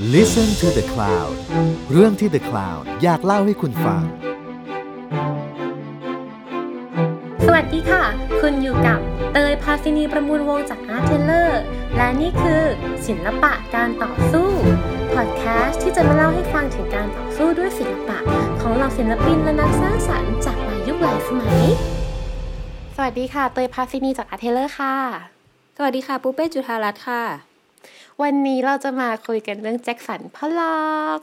Listen to The Cloud เรื่องที่ The Cloud อยากเล่าให้คุณฟัง สวัสดีค่ะ คุณอยู่กับเตย ภาสินีประมูลวงศ์ จาก Artteller และนี่คือศิลปะการต่อสู้พอดแคสต์ที่จะมาเล่าให้ฟังถึงการต่อสู้ด้วยศิลปะ ของเหล่าศิลปินและนักสร้างสรรค์จากหลายยุคหลายสมัย สวัสดีค่ะ เตย ภาสินีจาก Artteller ค่ะ สวัสดีค่ะ ปุ๊เป้จุธารัตน์ค่ะ วันนี้เราจะมาคุยกันเรื่องแจ็คสันพลอก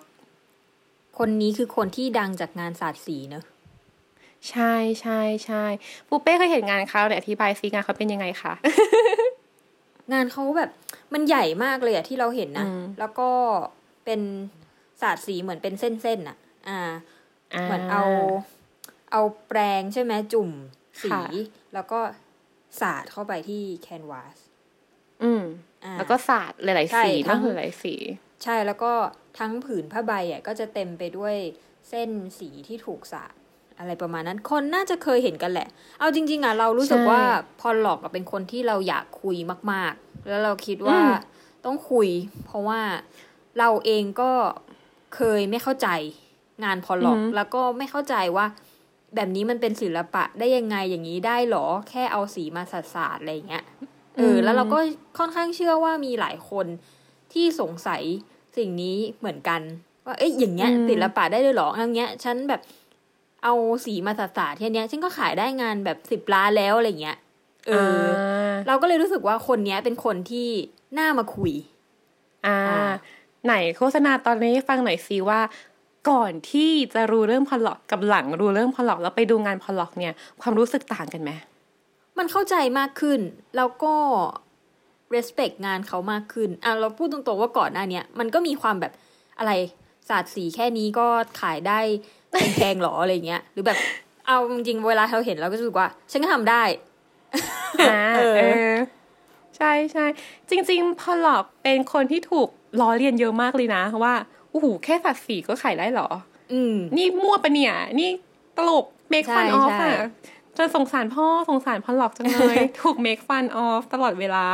คนนี้คือคนที่ดังจากงานศาสตร์สีเนอะใช่ใช่ใช่ปูเป้เคยเห็นงานเขาเดี๋ยวอธิบายซิงานเขาเป็นยังไงคะงานเขาแบบมันใหญ่มากเลยอะที่เราเห็นนะอืมแล้วก็เป็นศาสตร์สีเหมือนเป็นเส้นๆอะอ่า เหมือนเอา เอาแปรงใช่ไหมจุ่มสีค่ะแล้วก็สาดเข้าไปที่แคนวาสอืมอ่า แล้วก็ศาสตร์หลายใช่ๆสีทั้ทั้งงหลายๆสี ใช่แล้วก็ทั้งผืนผ้าใบอะก็จะเต็มไปด้วยเส้นสีที่ถูกสาดอะไรประมาณนั้น คนน่าจะเคยเห็นกันแหละ เอาจริง ๆอะเรารู้สึกใช่ว่าพอหลอกอะเป็นคนที่เราอยากคุยมาก ๆ แล้วเราคิดว่าอืมต้องคุย เพราะว่าเราเองก็เคยไม่เข้าใจงานพอหลอกแล้วก็ไม่เข้าใจว่า แบบนี้มันเป็นศิลปะได้ยังไงอย่างนี้ได้หรอ แค่เอาสีมาสาดๆอะไรอย่างเงี้ย เออแล้วเราก็ค่อนข้างเชื่อว่ามีหลายคนที่สงสัยสิ่งนี้เหมือนกัน ว่าเอ้ยอย่างเงี้ยอืมศิลปะได้ด้วยเหรออย่างเงี้ย ฉันแบบเอาสีมาสาดๆแค่เนี้ยฉันก็ขายได้งานแบบสิบล้านแล้วอะไรเงี้ยเอออาเราก็เลยรู้สึกว่าคนเนี้ยเป็นคนที่น่ามาคุย อ่าอ่าไหนโฆษณาตอนนี้ให้ฟังหน่อยสิว่าก่อนที่จะรู้เรื่องพอลล็อกกับหลังรู้เรื่องพอลล็อกแล้วไปดูงานพอลล็อกเนี่ย ความรู้สึกต่างกันไหม มันเข้าใจมากขึ้น แล้วก็ respect งานเขามากขึ้น อะเราพูดตรงๆว่าก่อนหน้าเนี้ยมันก็มีความแบบอะไรศาสตร์สีแค่นี้ก็ขายได้แพงๆหรออะไรเงี้ย หรือแบบเอาจริงๆเวลาเราเห็นเราก็รู้สึกว่า ฉันก็ทำได้อ่าเออเออ ใช่ใช่จริง ๆ พอลล็อกเป็นคนที่ถูกล้อเลียนเยอะมากเลยนะว่าโอ้โหแค่สัดสีก็ขายได้เหรอ อืม นี่มั่วปะเนี่ย นี่ตลก make ใช่ fun off ใช่อะ จนสงสารพ่อสงสารพอลล็อกจังเลยถูก make fun off ตลอดเวลา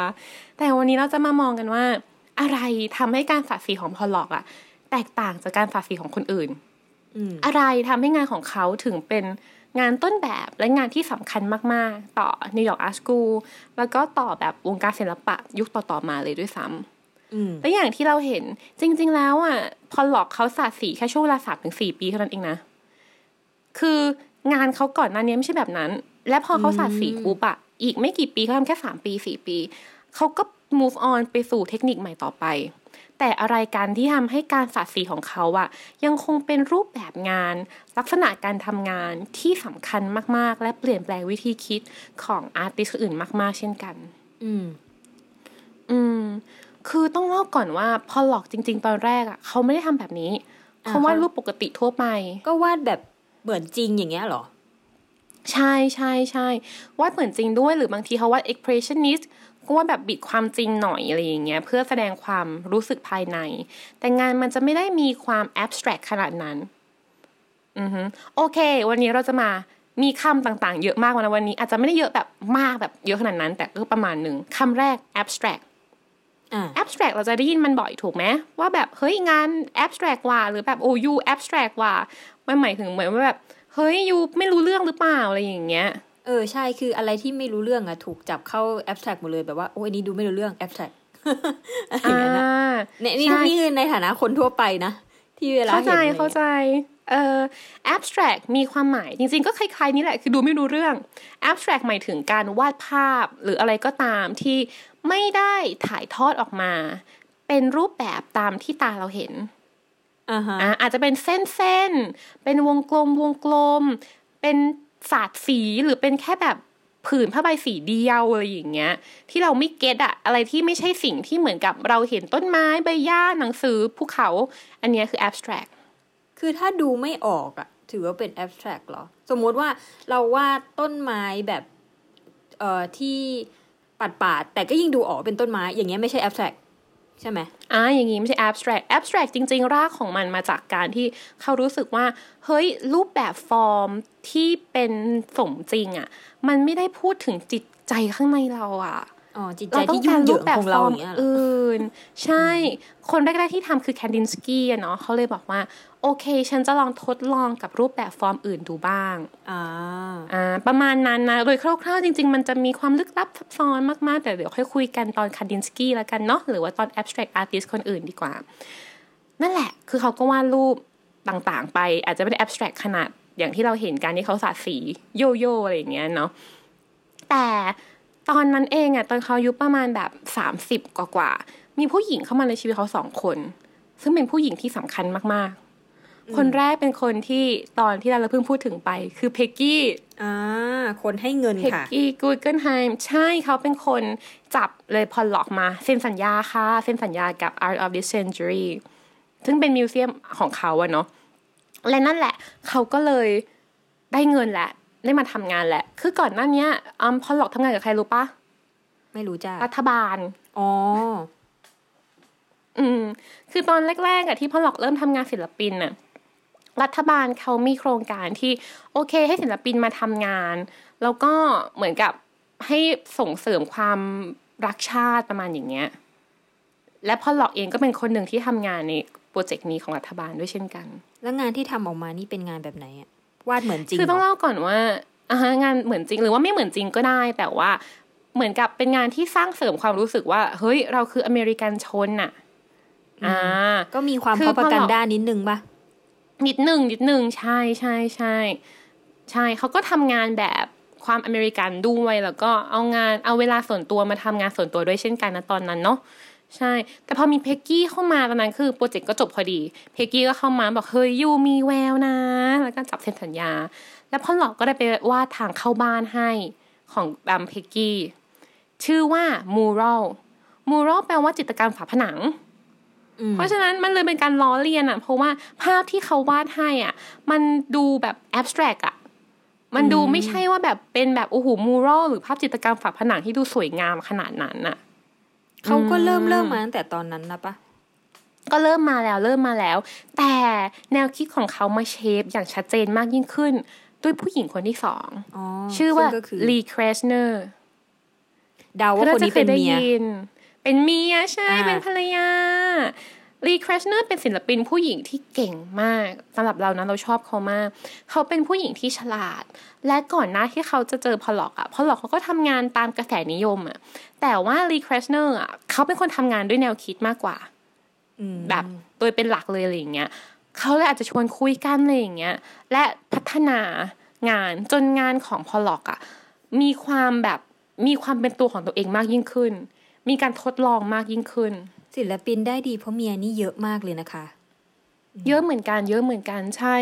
แต่วันนี้เราจะมามองกันว่า อะไรทำให้การสัดสีของพอลล็อกอะแตกต่างจากการสัดสีของคนอื่นอืมอะไรทำให้งานของเขาถึงเป็นงานต้นแบบและงานที่สำคัญมาก ๆ ต่อ New York Art School แล้วก็ต่อแบบวงการศิลปะยุคต่อ ๆ มาเลยด้วยซ้ำอืมและอย่างที่เราเห็นจริง ๆ แล้วอะพอหลอกเขาสาดสีแค่ช่วงเวลาสามถึงสี่ปีเท่านั้นเองนะ คือ งานเขาก่อนหน้านี้ไม่ใช่แบบนั้น และพอเขาสาดสีปุ๊บอะอีกไม่กี่ปีเขาทำแค่สามปีสี่ปี เขาก็ move on ไปสู่เทคนิคใหม่ต่อไป แต่อะไรกันที่ทำให้การสาดสีของเขาอะยังคงเป็นรูปแบบงาน ลักษณะการทำงานที่สำคัญมากๆ และเปลี่ยนแปลงวิธีคิดของอาร์ติสต์อื่นมากๆ เช่นกัน อืม อืม คือต้องเล่าก่อนว่าพอหลอกจริง ๆ ตอนแรกอะเขาไม่ได้ทำแบบนี้อ่าเขาวาดเขารูปปกติทั่วไป ก็วาดแบบ เหมือนจริงอย่างเงี้ยเหรอ ใช่ใช่ใช่วาดเหมือนจริงด้วยหรือบางทีเขาวาด expressionist ก็ว่าแบบบิดความจริงหน่อยอะไรอย่างเงี้ยเพื่อแสดงความรู้สึกภายใน แต่งานมันจะไม่ได้มีความ abstract ขนาดนั้น อือฮึโอเค วันนี้เราจะมามีคำต่างๆ เยอะมากนะวันนี้ อาจจะไม่ได้เยอะแบบมากแบบเยอะขนาดนั้น แต่ก็ประมาณหนึ่งคำแรก abstract อ่า abstract เราจะได้ยินมันบ่อยถูกไหมว่าแบบเฮ้ยงาน abstract ว่ะหรือแบบโอ้ยู abstract ว่ะมันหมายถึงเหมือนว่าแบบเฮ้ยยูไม่รู้เรื่องหรือเปล่าอะไรอย่างเงี้ยเออใช่คืออะไรที่ไม่รู้เรื่องอะถูกจับเข้า abstract หมดเลยแบบว่าโอ้ยอันนี้ดูไม่รู้เรื่อง abstract อะไรอย่างเงี้ยนะเนี่ยนี่ใช่นี่คือในฐานะคนทั่วไปนะ ที่เวลาเข้าใจห็นอะไรเข้าใจเอ่อ abstract มีความหมายจริงๆ ก็คล้ายๆ นี่แหละ คือดูไม่รู้เรื่อง abstract หมายถึงการวาดภาพหรืออะไรก็ตามที่ ไม่ได้ถ่ายทอดออกมา เป็นรูปแบบตามที่ตาเราเห็นอ่าฮะอะอาจจะเป็นเส้นๆเป็นวงกลมวงกลม เป็นสาดสีหรือเป็นแค่แบบผืนผ้าใบสีเดียวอะไรอย่างเงี้ย ที่เราไม่เก็ตอะอะไรที่ไม่ใช่สิ่งที่เหมือนกับเราเห็นต้นไม้ใบหญ้าหนังสือภูเขา อันเนี้ยคือ abstract คือถ้าดูไม่ออกอะถือว่าเป็น abstract เหรอ สมมุติว่าเราวาดต้นไม้แบบเอ่อที่ ปัดปาดแต่ก็ยิ่งดูออกเป็นต้นไม้ อย่างเงี้ยไม่ใช่ abstract ใช่ไหมอ่าอย่างงี้ไม่ใช่ abstract abstract จริง ๆ รากของมันมาจากการที่เขารู้สึกว่า เฮ้ย รูปแบบฟอร์มที่เป็นสมจริงอะ่ะ มันไม่ได้พูดถึงจิตใจข้างในเราอะ่ะ อ๋อจิตใจที่ยุ่งเหยิงของเราอย่างเงี้ยเหรอองการรูปแบบฟอร์มอื่น ใช่ คนแรกๆที่ทำคือแคนดินสกี้อะเนาะเขาเลยบอกว่า โอเค ฉันจะลองทดลองกับรูปแบบฟอร์มอื่นดูบ้างอ่าอ่าประมาณนั้นนะ โดยคร่าวๆจริง ๆ มันจะมีความลึกลับซับซ้อนมากๆ แต่เดี๋ยวค่อยคุยกันตอนแคนดินสกี้แล้วกันเนาะหรือว่าตอน abstract artist คนอื่นดีกว่า นั่นแหละ คือเขาก็วาดรูปต่างๆ ไป อาจจะไม่ได้ abstract ขนาดอย่างที่เราเห็นกันที่เขาสาดสีโยโย่อะไรอย่างเงี้ยเนาะแต่ ตอนนั้นเองอะตอนเขาอายุประมาณแบบสามสิบกว่าๆมีผู้หญิงเข้ามาในชีวิตเขาสองคน ซึ่งเป็นผู้หญิงที่สำคัญมากๆ คนแรกเป็นคนที่ตอนที่เราเพิ่งพูดถึงไป คือเพกกี้อ่าคนให้เงินเพกค่ะกี้กูเกิลไฮม์ใช่เขาเป็นคนจับเลยพอหลอกมาเซ็นสัญญาค่ะเซ็นสัญญากับ Art of this Century ซึ่งเป็นมิวเซียมของเขาอะเนาะและนั่นแหละ เขาก็เลยได้เงินแหละ ได้มาทำงานแหละ คือก่อนหน้าเนี้ยอืมพอหลอกทำงานกับใครรู้ปะไม่รู้จ้ารัฐบาลอ๋ออืม คือตอนแรกๆอะที่พ่อหลอกเริ่มทำงานศิลปินน่ะรัฐบาลเขามีโครงการที่โอเค ให้ศิลปินมาทำงาน แล้วก็เหมือนกับให้ส่งเสริมความรักชาติประมาณอย่างเงี้ย และพ่อหลอกเองก็เป็นคนหนึ่งที่ทำงานในโปรเจกต์นี้ของรัฐบาลด้วยเช่นกัน แล้วงานที่ทำออกมานี่เป็นงานแบบไหนอะ วาดเหมือนจริงคือต้องเหรอเล่าก่อนว่าอ่าฮะงานเหมือนจริงหรือว่าไม่เหมือนจริงก็ได้ แต่ว่าเหมือนกับเป็นงานที่สร้างเสริมความรู้สึกว่า เฮ้ย เราคืออเมริกันชนน่ะ อ่า ก็มีความคือพอประกันพอเราด้านนิดนึงปะนิดหนึ่งนิดหนึ่งใช่ใช่ใช่ใช่เขาก็ทำงานแบบความอเมริกันด้วยแล้วก็เอางานเอาเวลาส่วนตัวมาทำงานส่วนตัวด้วยเช่นกันนะตอนนั้นเนาะ ใช่ แต่พอมีเพกกี้เข้ามาตอนนั้นคือโปรเจกต์ก็จบพอดี เพกกี้ก็เข้ามาบอกเฮ้ยยูมีแววนะ แล้วก็จับเซ็นสัญญา แล้วพ่อหลอกก็ได้ไปวาดทางเข้าบ้านให้ของบัมเพกกี้ ชื่อว่ามูรัลมูรัลแปลว่าจิตรกรรมฝาผนังอืมเพราะฉะนั้นมันเลยเป็นการล้อเลียนอะ เพราะว่าภาพที่เขาวาดให้อะ มันดูแบบแอบสแตรกอะมันดูไม่ใช่ว่าแบบเป็นแบบโอ้โหมูรัลหรือภาพจิตรกรรมฝาผนังที่ดูสวยงามขนาดนั้นอะ เขาก็เริ่มอืมเริ่มมาตั้งแต่ตอนนั้นนะปะก็เริ่มมาแล้วเริ่มมาแล้ว แต่แนวคิดของเขามาเชฟอย่างชัดเจนมากยิ่งขึ้น ด้วยผู้หญิงคนที่สองอ๋อชื่อว่าซึ่งก็คือลีครสเนอร์เดาว่าคนนี้เป็นเมียนเป็นเมียใช่อ่าเป็นภรรยา ลีคราสเนอร์เป็นศิลปินผู้หญิงที่เก่งมากสำหรับเรานะเราชอบเขามาก เขาเป็นผู้หญิงที่ฉลาด และก่อนหน้าที่เขาจะเจอพอลล็อกอะพอลล็อกเขาก็ทำงานตามกระแสนิยมอะแต่ว่าลีคราสเนอร์อะเขาเป็นคนทำงานด้วยแนวคิดมากกว่าอืมแบบโดยเป็นหลักเลยอะไรอย่างเงี้ยเขาเลยอาจจะชวนคุยกันอะไรอย่างเงี้ยและพัฒนางานจนงานของพอลล็อกอะมีความแบบมีความเป็นตัวของตัวเองมากยิ่งขึ้น มีการทดลองมากยิ่งขึ้น ศิลปินได้ดีเพราะเมียนี่เยอะมากเลยนะคะ เยอะเหมือนกัน เยอะเหมือนกันใช่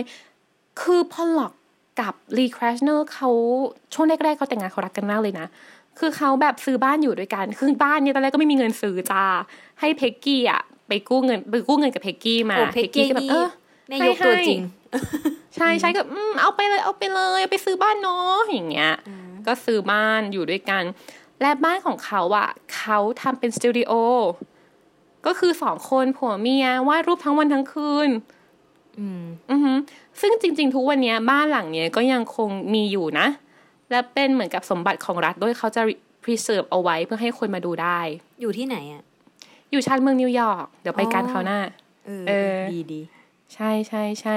คือพอลล็อกกับรีครชเนอร์เขาช่วงแรกๆเขาแต่งงานเขารักกันมากเลยนะ คือเขาแบบซื้อบ้านอยู่ด้วยกัน คือบ้านเนี่ยตอนแรกก็ไม่มีเงินซื้อจ้า ให้เพกกี้อะไปกู้เงินไปกู้เงินกับเพกกี้มาโอ้เพกกี้ก็แบบนี่เออแม่ยกตัวจริง ใช่ใช่ก็อืมเอาไปเลยเอาไปเลยเอาไปซื้อบ้านเนาะอย่างเงี้ย ก็ซื้อบ้านอยู่ด้วยกัน และบ้านของเขาอะเขาทำเป็นสตูดิโอ ก็คือสองคนผัวเมียวาดรูปทั้งวันทั้งคืน อืม อือฮึซึ่งจริง ๆ ทุกวันเนี้ยบ้านหลังเนี้ยก็ยังคงมีอยู่นะ และเป็นเหมือนกับสมบัติของรัฐด้วยเขาจะ preserve เอาไว้เพื่อให้คนมาดูได้ อยู่ที่ไหนอะ อยู่ชานเมืองนิวยอร์กเดี๋ยวไปกันอ๋อคราวหน้าเออเออ ดีดีใช่ใช่ใช่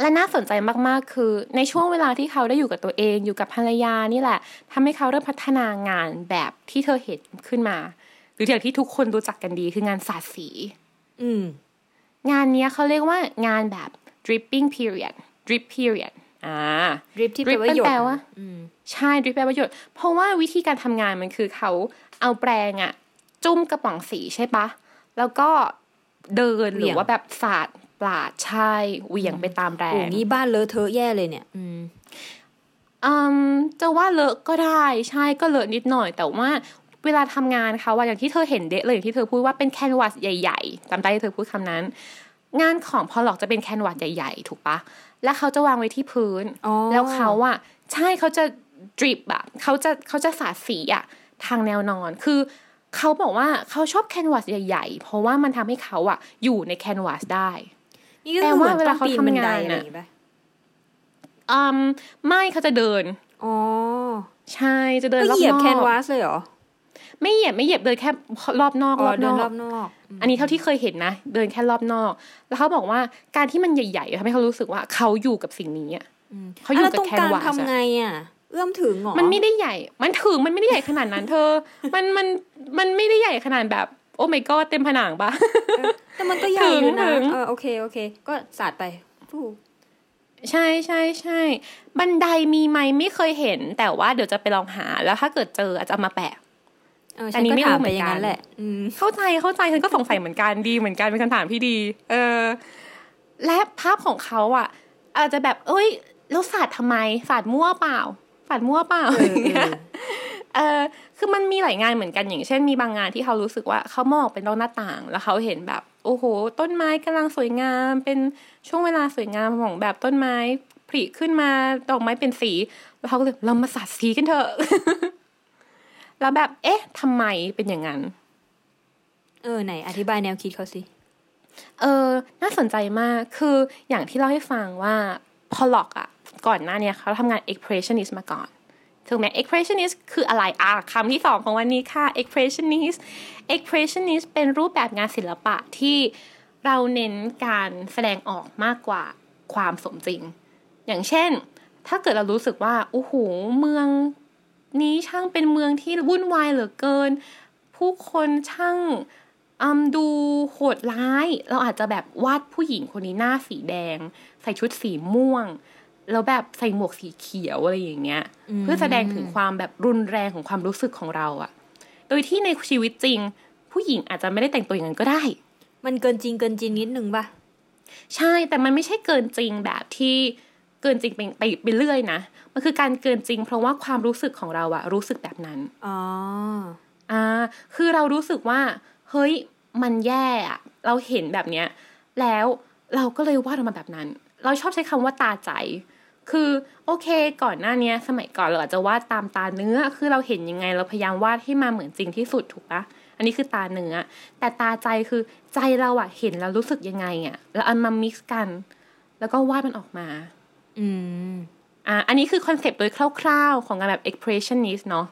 และน่าสนใจมากๆ คือในช่วงเวลาที่เขาได้อยู่กับตัวเองอยู่กับภรรยานี่แหละทำให้เขาเริ่มพัฒนางานแบบที่เธอเห็นขึ้นมาห รืออย่างที่ทุกคนรู้จักกันดีคืองานสาดสี อืม งานเนี้ยเขาเรียกว่างานแบบ dripping period drip period อ่าดริปที่ drip แปลว่าหยดแปลว่าอืมใช่ดริปแปลว่าหยด เพราะว่าวิธีการทำงานมันคือเขาเอาแปรงอะจุ่มกระป๋องสีใช่ปะ แล้วก็เดินเหหวี่รืยงอว่าแบบสาดปลาดใช่เหวี่ยงไปตามแรโอ้งงี้บ้านเลอะเทอะแย่เลยเนี่ยอืมอืมจะว่าเลอะก็ได้ใช่ก็เลอะนิดหน่อย แต่ว่า เวลาทำงานเขาว่าอย่างที่เธอเห็นเดะเลยอย่างที่เธอพูดว่าเป็นแคนวาสใหญ่ๆจำได้ที่เธอพูดคำนั้น งานของพอลล็อกจะเป็นแคนวาสใหญ่ๆ ถูกปะแล้วเขาจะวางไว้ที่พื้นอ๋อแล้วเขาอะใช่เขาจะดริปอะเขาจะเขาจะสาดสีอะทางแนวนอนคือเขาบอกว่าเขาชอบแคนวาสใหญ่ๆ เพราะว่ามันทำให้เขาอะอยู่ในแคนวาสได้นี่ก็แต่คือเหมือนว่าเวต้ลาองเขาปีนทำบันไดงานอะไรอน่ะย่างงี้ปะอืมไม่เขาจะเดินอ๋อใช่จะเดินก็รอบๆเหยียบแคนวาสเลยเหรอ ไม่เหยียบไม่เหยียบเดินแค่รอบนอกอ๋รออบเดินนอกรอบนอก อันนี้เท่าที่เคยเห็นนะ เดินแค่รอบนอก แล้วเขาบอกว่าการที่มันใหญ่ๆทำให้เขารู้สึกว่าเขาอยู่กับสิ่งนี้อะมเขาอยู่แล้วกับตรงแคนกลางวาสทำไงอะเอื้อมถึงเหรอมันไม่ได้ใหญ่ มันถึงมันไม่ได้ใหญ่ขนาดนั้น เธอ มันมันมันไม่ได้ใหญ่ขนาดแบบ โอ้ my god เต็มผนังปะแต่มันก็ใหญ่อยู่นะถึงเออโอเคโอเค ก็สาดไปฟู่ใช่ใช่ใช่บันไดมีไหมไม่เคยเห็น แต่ว่าเดี๋ยวจะไปลองหา แล้วถ้าเกิดเจออาจจะเอามาแปะเอออัฉันนนี้ก็ไม่ถามรู้เหไปมือนอย่างกันนั้นแหละอืมเข้าใจเข้าใจฉันก็สงสัยเหมือนกันดีเหมือนกันเป็นคำถามที่ดี เออ และภาพของเขาอะ อาจจะแบบ เอ้ยแล้วศาสตร์ทำไมศาสตร์มั่วเปล่าศาสตร์มั่วเปล่าเออเออเออคือมันมีหลายงานเหมือนกันอย่างเช่น มีบางงานที่เขารู้สึกว่าเขามองเป็นนอกหน้าต่าง แล้วเขาเห็นแบบ โอ้โห ต้นไม้กำลังสวยงาม เป็นช่วงเวลาสวยงามของแบบต้นไม้ผลิขึ้นมาดอกไม้เป็นสี แล้วเขาก็เลยเรามาสาดสีกันเถอะ แล้วแบบ เอ๊ะทำไมเป็นอย่างนั้น เออไหน อธิบายแนวคิดเขาสิ เออ น่าสนใจมากคืออย่างที่เล่าให้ฟังว่าพอล็อกอะก่อนหน้าเนี้เขาทำงาน expressionist มาก่อนถูกไหม expressionist คืออะไรอะคำที่สองของวันนี้ค่ะ expressionist expressionist เป็นรูปแบบงานศิลปะที่เราเน้นการแสดงออกมากกว่าความสมจริง อย่างเช่น ถ้าเกิดเรารู้สึกว่าโอ้โหเมือง นี้ช่างเป็นเมืองที่วุ่นวายเหลือเกิน ผู้คนช่างอืมดูโหดร้าย เราอาจจะแบบวาดผู้หญิงคนนี้หน้าสีแดง ใส่ชุดสีม่วง แล้วแบบใส่หมวกสีเขียวอะไรอย่างเงี้ยอืมเพื่อแสดงถึงความแบบรุนแรงของความรู้สึกของเราอะโดยที่ในชีวิตจริง ผู้หญิงอาจจะไม่ได้แต่งตัวอย่างนั้นก็ได้ มันเกินจริงเกินจริงนิดนึงป่ะใช่แต่มันไม่ใช่เกินจริงแบบที่ เกินจริงไปไปไปเรื่อยนะมันคือการเกินจริง เพราะว่าความรู้สึกของเราอะรู้สึกแบบนั้นอ๋ออ่าคือเรารู้สึกว่า เฮ้ยมันแย่อะเราเห็นแบบเนี้ยแล้วเราก็เลยวาดออกมาแบบนั้น เราชอบใช้คำว่าตาใจ คือโอเค ก่อนหน้าเนี้ยสมัยก่อนเราอาจจะวาดตามตาเนื้อ คือเราเห็นยังไง เราพยายามวาดให้มาเหมือนจริงที่สุดถูกปะอันนี้คือตาเนื้อ แต่ตาใจคือใจเราอะเห็นแล้วรู้สึกยังไงอะแล้วเอามา mix กัน แล้วก็วาดมันออกมา อืมอะอันนี้คือคอนเซปต์โดยคร่าวๆ ของงานแบบ expressionist เนาะ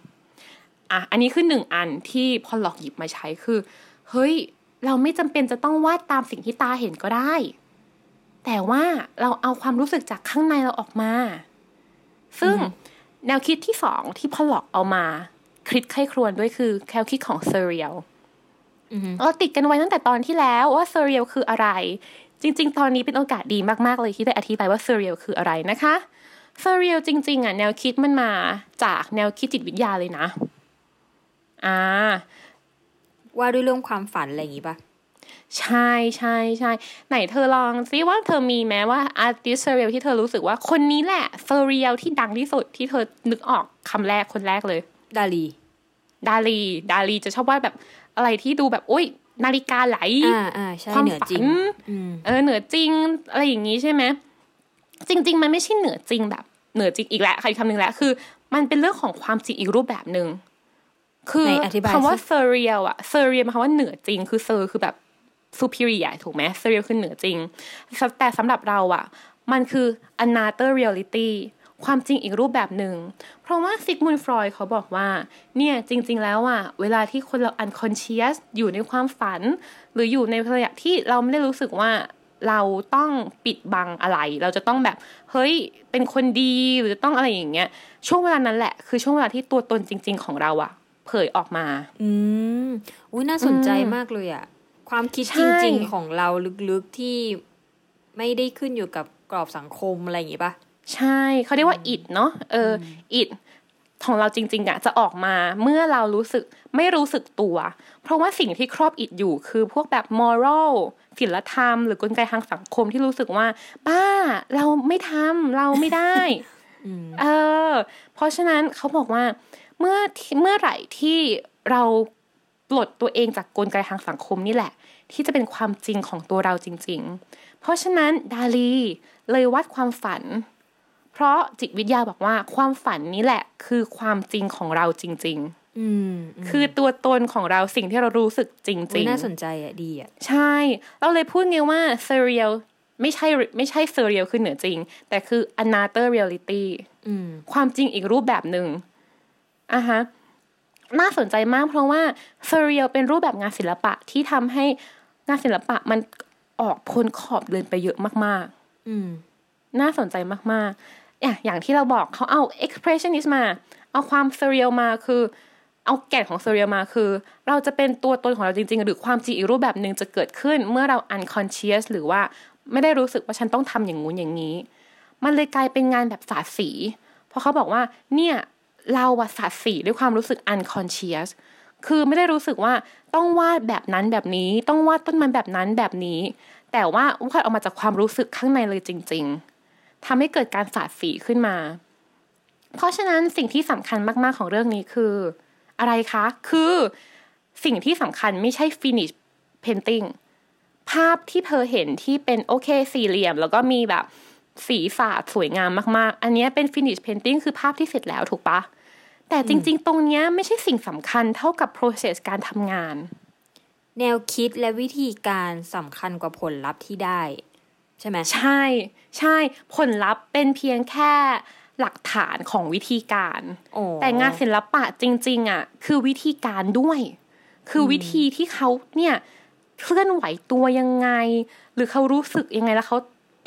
อะอันนี้คือหนึ่งอันที่พอหลอกหยิบมาใช้คือ เฮ้ย เราไม่จำเป็นจะต้องวาดตามสิ่งที่ตาเห็นก็ได้ แต่ว่าเราเอาความรู้สึกจากข้างในเราออกมา ซึ่งแนวคิดที่สองที่พอหลอกเอามาคิดใคร่ครวญด้วยคือแนวคิดของ surreal อือฮึเราติดกันไว้ตั้งแต่ตอนที่แล้วว่า surreal คืออะไร จริง ๆ ตอนนี้เป็นโอกาสดีมาก ๆ เลยที่ได้อธิบายว่า surreal คืออะไรนะคะ surreal จริง ๆ อะ แนวคิดมันมาจากแนวคิดจิตวิทยาเลยนะ อ่า ว่าด้วยเรื่องความฝันอะไรอย่างงี้ป่ะใช่ใช่ใช่ไหนเธอลองซิว่าเธอมีแม้ว่า artist surreal ที่เธอรู้สึกว่าคนนี้แหละ surreal ที่ดังที่สุดที่เธอนึกออกคำแรกคนแรกเลย ดาลี ดาลี ดาลีจะชอบวาดแบบอะไรที่ดูแบบโอ้ย นาฬิกาไหลอ่าอ่าใช่ความฝัน เหนือจริงอืมเออเหนือจริงอะไรอย่างนี้ใช่ไหมจริง ๆ มันไม่ใช่เหนือจริงแบบ เหนือจริงอีกแล้วใครคำหนึ่งแล้วคือ มันเป็นเรื่องของความจริงอีกรูปแบบหนึ่งคือไหนอธิบายคำว่าสิ surreal อะ surreal หมายความว่าเหนือจริง คือ sur คือแบบ superior ถูกไหม surreal คือเหนือจริง แต่สำหรับเราอะมันคือ another reality ความจริงอีกรูปแบบหนึ่ง เพราะว่าซิกมุนฟรอยเขาบอกว่า เนี่ยจริงๆแล้วอะเวลาที่คนเรา unconscious อยู่ในความฝัน หรืออยู่ในภาวะที่เราไม่ได้รู้สึกว่าเราต้องปิดบังอะไร เราจะต้องแบบ เฮ้ย เป็นคนดีหรือต้องอะไรอย่างเงี้ย ช่วงเวลานั้นแหละ คือช่วงเวลาที่ตัวตนจริง ๆ ของเราอะเผยออกมา อืมอุ้ยน่าสนใจอืมมากเลยอะความคิดใช่จริง ๆ ของเราลึกๆที่ไม่ได้ขึ้นอยู่กับกรอบสังคมอะไรอย่างงี้ป่ะ ใช่เขาเรียกว่าอิดเนาะเออออิดของเราจริงๆอะจะออกมาเมื่อเรารู้สึกไม่รู้สึกตัว เพราะว่าสิ่งที่ครอบอิดอยู่คือพวกแบบมอรัลศีลธรรม หรือกลไกทางสังคมที่รู้สึกว่า บ้าเราไม่ทำเราไม่ได้อืมเออ เพราะฉะนั้นเขาบอกว่า เมื่อที่เมื่อไหร่ที่เราปลดตัวเองจากกลไกทางสังคมนี่แหละ ที่จะเป็นความจริงของตัวเราจริง ๆ เพราะฉะนั้นดาลีเลยวัดความฝัน เพราะจิตวิทยาบอกว่าความฝันนี้แหละคือความจริงของเราจริงอืมๆคือตัวตนของเราสิ่งที่เรารู้สึกจอุ๊ริยงน่าสนใจอะดีอะๆใช่ เราเลยพูดไงว่า surreal ไม่ใช่ไม่ใช่ surreal คือเหนือจริง แต่คือ another reality อืมความจริงอีกรูปแบบหนึ่งอะฮะน่าสนใจมากเพราะว่า surreal เป็นรูปแบบงานศิลปะที่ทำให้งานศิลปะมันออกพ้นขอบเดิมไปเยอะมากอืมๆน่าสนใจมากๆ อย่างที่เราบอกเขาเอา expressionist มา เอาความ surreal มาคือ เอาแก่นของ surreal มาคือ เราจะเป็นตัวตนของเราจริง ๆ หรือความจริงอีกรูปแบบหนึ่งจะเกิดขึ้นเมื่อเรา unconscious หรือว่าไม่ได้รู้สึกว่าฉันต้องทำอย่างงู้นอย่างนี้ มันเลยกลายเป็นงานแบบสาดสี เพราะเขาบอกว่าเนี่ยเราอะสาดสีด้วยความรู้สึก unconscious คือไม่ได้รู้สึกว่าต้องวาดแบบนั้นแบบนี้ ต้องวาดต้นไม้แบบนั้นแบบนี้ แต่ว่าวาดออกมาจากความรู้สึกข้างในเลยจริง ๆ ทำให้เกิดการสาดสีขึ้นมา เพราะฉะนั้นสิ่งที่สำคัญมาก ๆ ของเรื่องนี้คือ อะไรคะ คือสิ่งที่สำคัญไม่ใช่ finish painting ภาพที่เธอเห็นที่เป็นโอเคสี่เหลี่ยม แล้วก็มีแบบสีสาดสวยงามมากๆ อันเนี้ยเป็น finish painting คือภาพที่เสร็จแล้วถูกปะแต่จริง ๆ ตรงเนี้ยไม่ใช่สิ่งสำคัญเท่ากับ process การทำงาน แนวคิดและวิธีการสำคัญกว่าผลลัพธ์ที่ได้ ใช่ไหมใช่ใช่ผลลัพธ์เป็นเพียงแค่หลักฐานของวิธีการโอ้แต่งานศิลปะจริง ๆอะคือวิธีการด้วย คือวิธีที่เขาเนี่ยเคลื่อนไหวตัวยังไง หรือเขารู้สึกยังไงแล้วเขา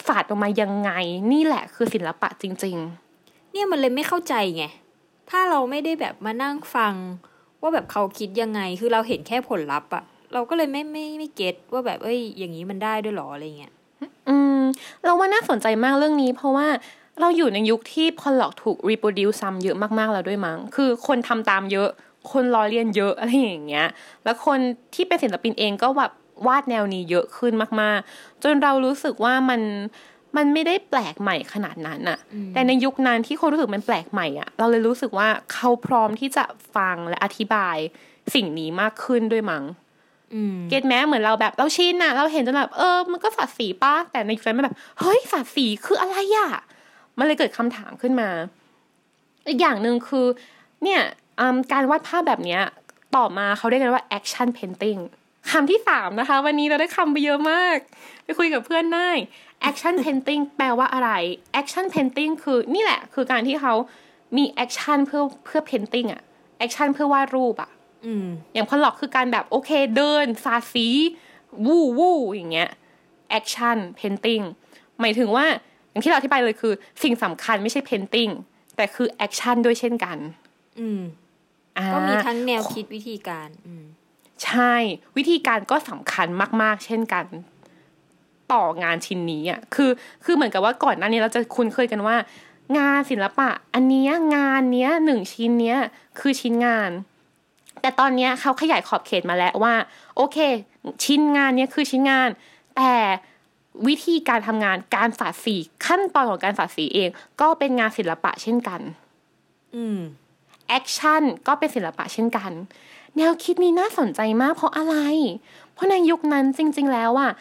สาดออกมายังไง นี่แหละคือศิลปะจริงเนี่ยมันเลยไม่เข้าใจไงถ้าเราไม่ได้แบบมานั่งฟัง ว่าแบบเขาคิดยังไง คือเราเห็นแค่ผลลัพธ์อะเราก็เลยไม่ไม่ไม่เก็ตว่าแบบเอ้ย อย่างนี้มันได้ด้วยเหรออะไรเงี้ยๆอืม เราว่าน่าสนใจมากเรื่องนี้ เพราะว่าเราอยู่ในยุคที่พอลล็อกถูก reproduce ซ้ำเยอะมากๆแล้วด้วยมั้ง คือคนทำตามเยอะ คนล้อเลียนเยอะอะไรอย่างเงี้ย แล้วคนที่เป็นศิลปินเองก็แบบวาดแนวนี้เยอะขึ้นมากๆ จนเรารู้สึกว่ามันมันไม่ได้แปลกใหม่ขนาดนั้นอะแต่ในยุคนั้นที่คนรู้สึกมันแปลกใหม่อะเราเลยรู้สึกว่าเขาพร้อมที่จะฟังและอธิบายสิ่งนี้มากขึ้นด้วยมั้งอืม เก็ตแม้เหมือนเราแบบเราชินอะเราเห็นจนแบบเออมันก็สาดสีป้าแต่ในใจมันแบบเฮ้ยสาดสีคืออะไรอะมันเลยเกิดคำถามขึ้นมา อีกอย่างหนึ่งคือ เนี่ยการวาดภาพแบบเนี้ยต่อมาเขาเรียกกันว่า action painting คำที่สามนะคะ วันนี้เราได้คำไปเยอะมาก ไปคุยกับเพื่อนได้ action painting แปลว่าอะไร action painting คือนี่แหละ คือการที่เขามี action เพื่อเพื่อ painting อะ action เพื่อวาดรูปอะ อืมอย่างพอลล็อกคือการแบบโอเคเดินสาดสีวู้วู้อย่างเงี้ย action paintingหมายถึงว่าอย่างที่เราอธิบายเลยคือ สิ่งสำคัญไม่ใช่เพนติงแต่คือแอคชั่นด้วยเช่นกัน อืมอ่าก็มีทั้งแนวคิดวิธีการอืมใช่วิธีการก็สำคัญมาก ๆ เช่นกัน ต่องานชิ้นนี้อะคือ คือเหมือนกับว่าก่อนหน้านี้เราจะคุ้นเคยกันว่า งานศิลปะ อันเนี้ยงานเนี้ยหนึ่งชิ้นเนี้ยคือชิ้นงาน แต่ตอนเนี้ยเขาขยายขอบเขตมาแล้วว่า โอเค ชิ้นงานเนี้ยคือชิ้นงาน แต่วิธีการทำงานการสาดสีขั้นตอนของการสาดสีเอง ก็เป็นงานศิลปะเช่นกัน อืม action ก็เป็นศิลปะเช่นกัน แนวคิดนี้น่าสนใจมากเพราะอะไร เพราะในยุคนั้นจริง ๆ แล้วอะ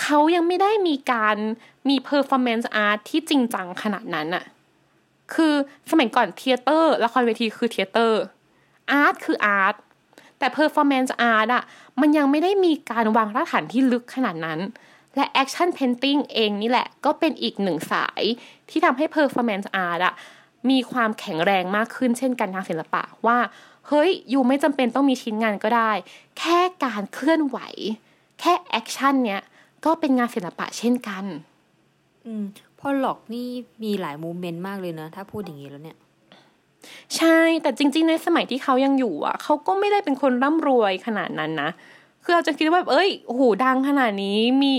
เขายังไม่ได้มีการมี performance art ที่จริงจังขนาดนั้นอะคือสมัยก่อน theater ละครเวทีคือ theater art คือ art แต่ performance art อะมันยังไม่ได้มีการวางรากฐานที่ลึกขนาดนั้น และ action painting เองนี่แหละ ก็เป็นอีกหนึ่งสายที่ทำให้ performance art อะมีความแข็งแรงมากขึ้นเช่นกันทางศิลปะว่า เฮ้ย you ไม่จำเป็นต้องมีชิ้นงานก็ได้ แค่การเคลื่อนไหว แค่ action เนี้ยก็เป็นงานศิลปะเช่นกัน อืมพอลล็อกนี่มีหลาย movement มากเลยนะ ถ้าพูดอย่างนี้แล้วเนี่ย ใช่ แต่จริง ๆ ในสมัยที่เขายังอยู่อะ เขาก็ไม่ได้เป็นคนร่ำรวยขนาดนั้นนะ คือเราจะคิดว่าแบบเอ้ยโอ้โหดังขนาดนี้ มี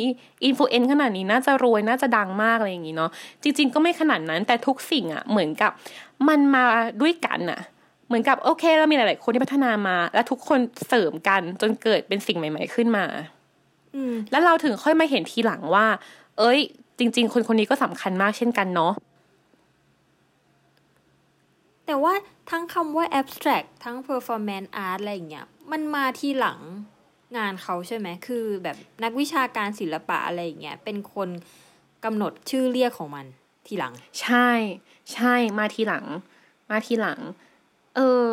influence ขนาดนี้น่าจะรวยน่าจะดังมากอะไรอย่างนี้เนาะ จริง ๆ ก็ไม่ขนาดนั้น แต่ทุกสิ่งอะ เหมือนกับมันมาด้วยกันอะเหมือนกับโอเคเรามีหลาย ๆ คนที่พัฒนามา และทุกคนเสริมกันจนเกิดเป็นสิ่งใหม่ ๆ ขึ้นมาอืมแล้วเราถึงค่อยมาเห็นทีหลังว่า เอ้ย จริง ๆ คนคนนี้ก็สำคัญมากเช่นกันเนาะ แต่ว่าทั้งคำว่า abstract ทั้ง performance art อะไรอย่างเงี้ยมันมาทีหลังงานเขาใช่ไหม คือแบบนักวิชาการศิลปะอะไรอย่างเงี้ย เป็นคนกำหนดชื่อเรียกของมันทีหลัง ใช่ ใช่มาทีหลัง มาทีหลัง เออ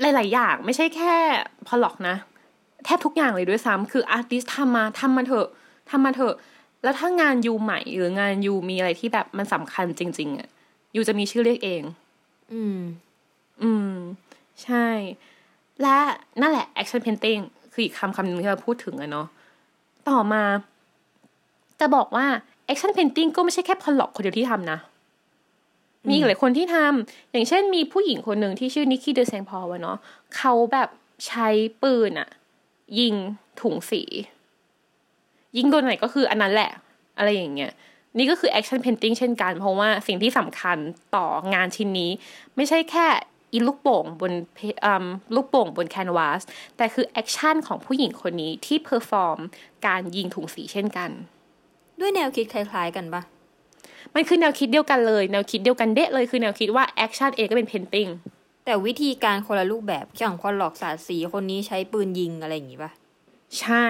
หลาย ๆ อย่างไม่ใช่แค่พอหลอกนะ แทบทุกอย่างเลยด้วยซ้ำคืออาร์ติสทำมาทำมาเถอะทำมาเถอะ แล้วถ้างานยูใหม่หรืองานยูมีอะไรที่แบบมันสำคัญจริง ๆอะยูจะมีชื่อเรียกเอง อืม อืม ใช่ และนั่นแหละ action painting คืออีกคำคำหนึ่งที่เราพูดถึงอะเนาะต่อมา จะบอกว่า action painting ก็ไม่ใช่แค่พอลล็อกคนเดียวที่ทำนะ มีอีกหลายคนที่ทำอย่างเช่นมีผู้หญิงคนหนึ่งที่ชื่อนิกกี้เดอแซงพอวะเนาะเขาแบบใช้ปืนอะยิงถุงสี ยิงโดนไหนก็คืออันนั้นแหละ อะไรอย่างเงี้ย นี่ก็คือ action painting เช่นกัน เพราะว่าสิ่งที่สำคัญต่องานชิ้นนี้ ไม่ใช่แค่อีลูกโป่งบนเพอืมลูกโป่งบน canvas แต่คือ action ของผู้หญิงคนนี้ที่ perform การยิงถุงสีเช่นกัน ด้วยแนวคิดคล้ายๆกันปะมันคือแนวคิดเดียวกันเลย แนวคิดเดียวกันเดะเลยคือแนวคิดว่า action เองก็เป็น painting แต่วิธีการคนละรูปแบบอย่างพอลล็อกสาดสีคนนี้ใช้ปืนยิงอะไรอย่างงี้ปะใช่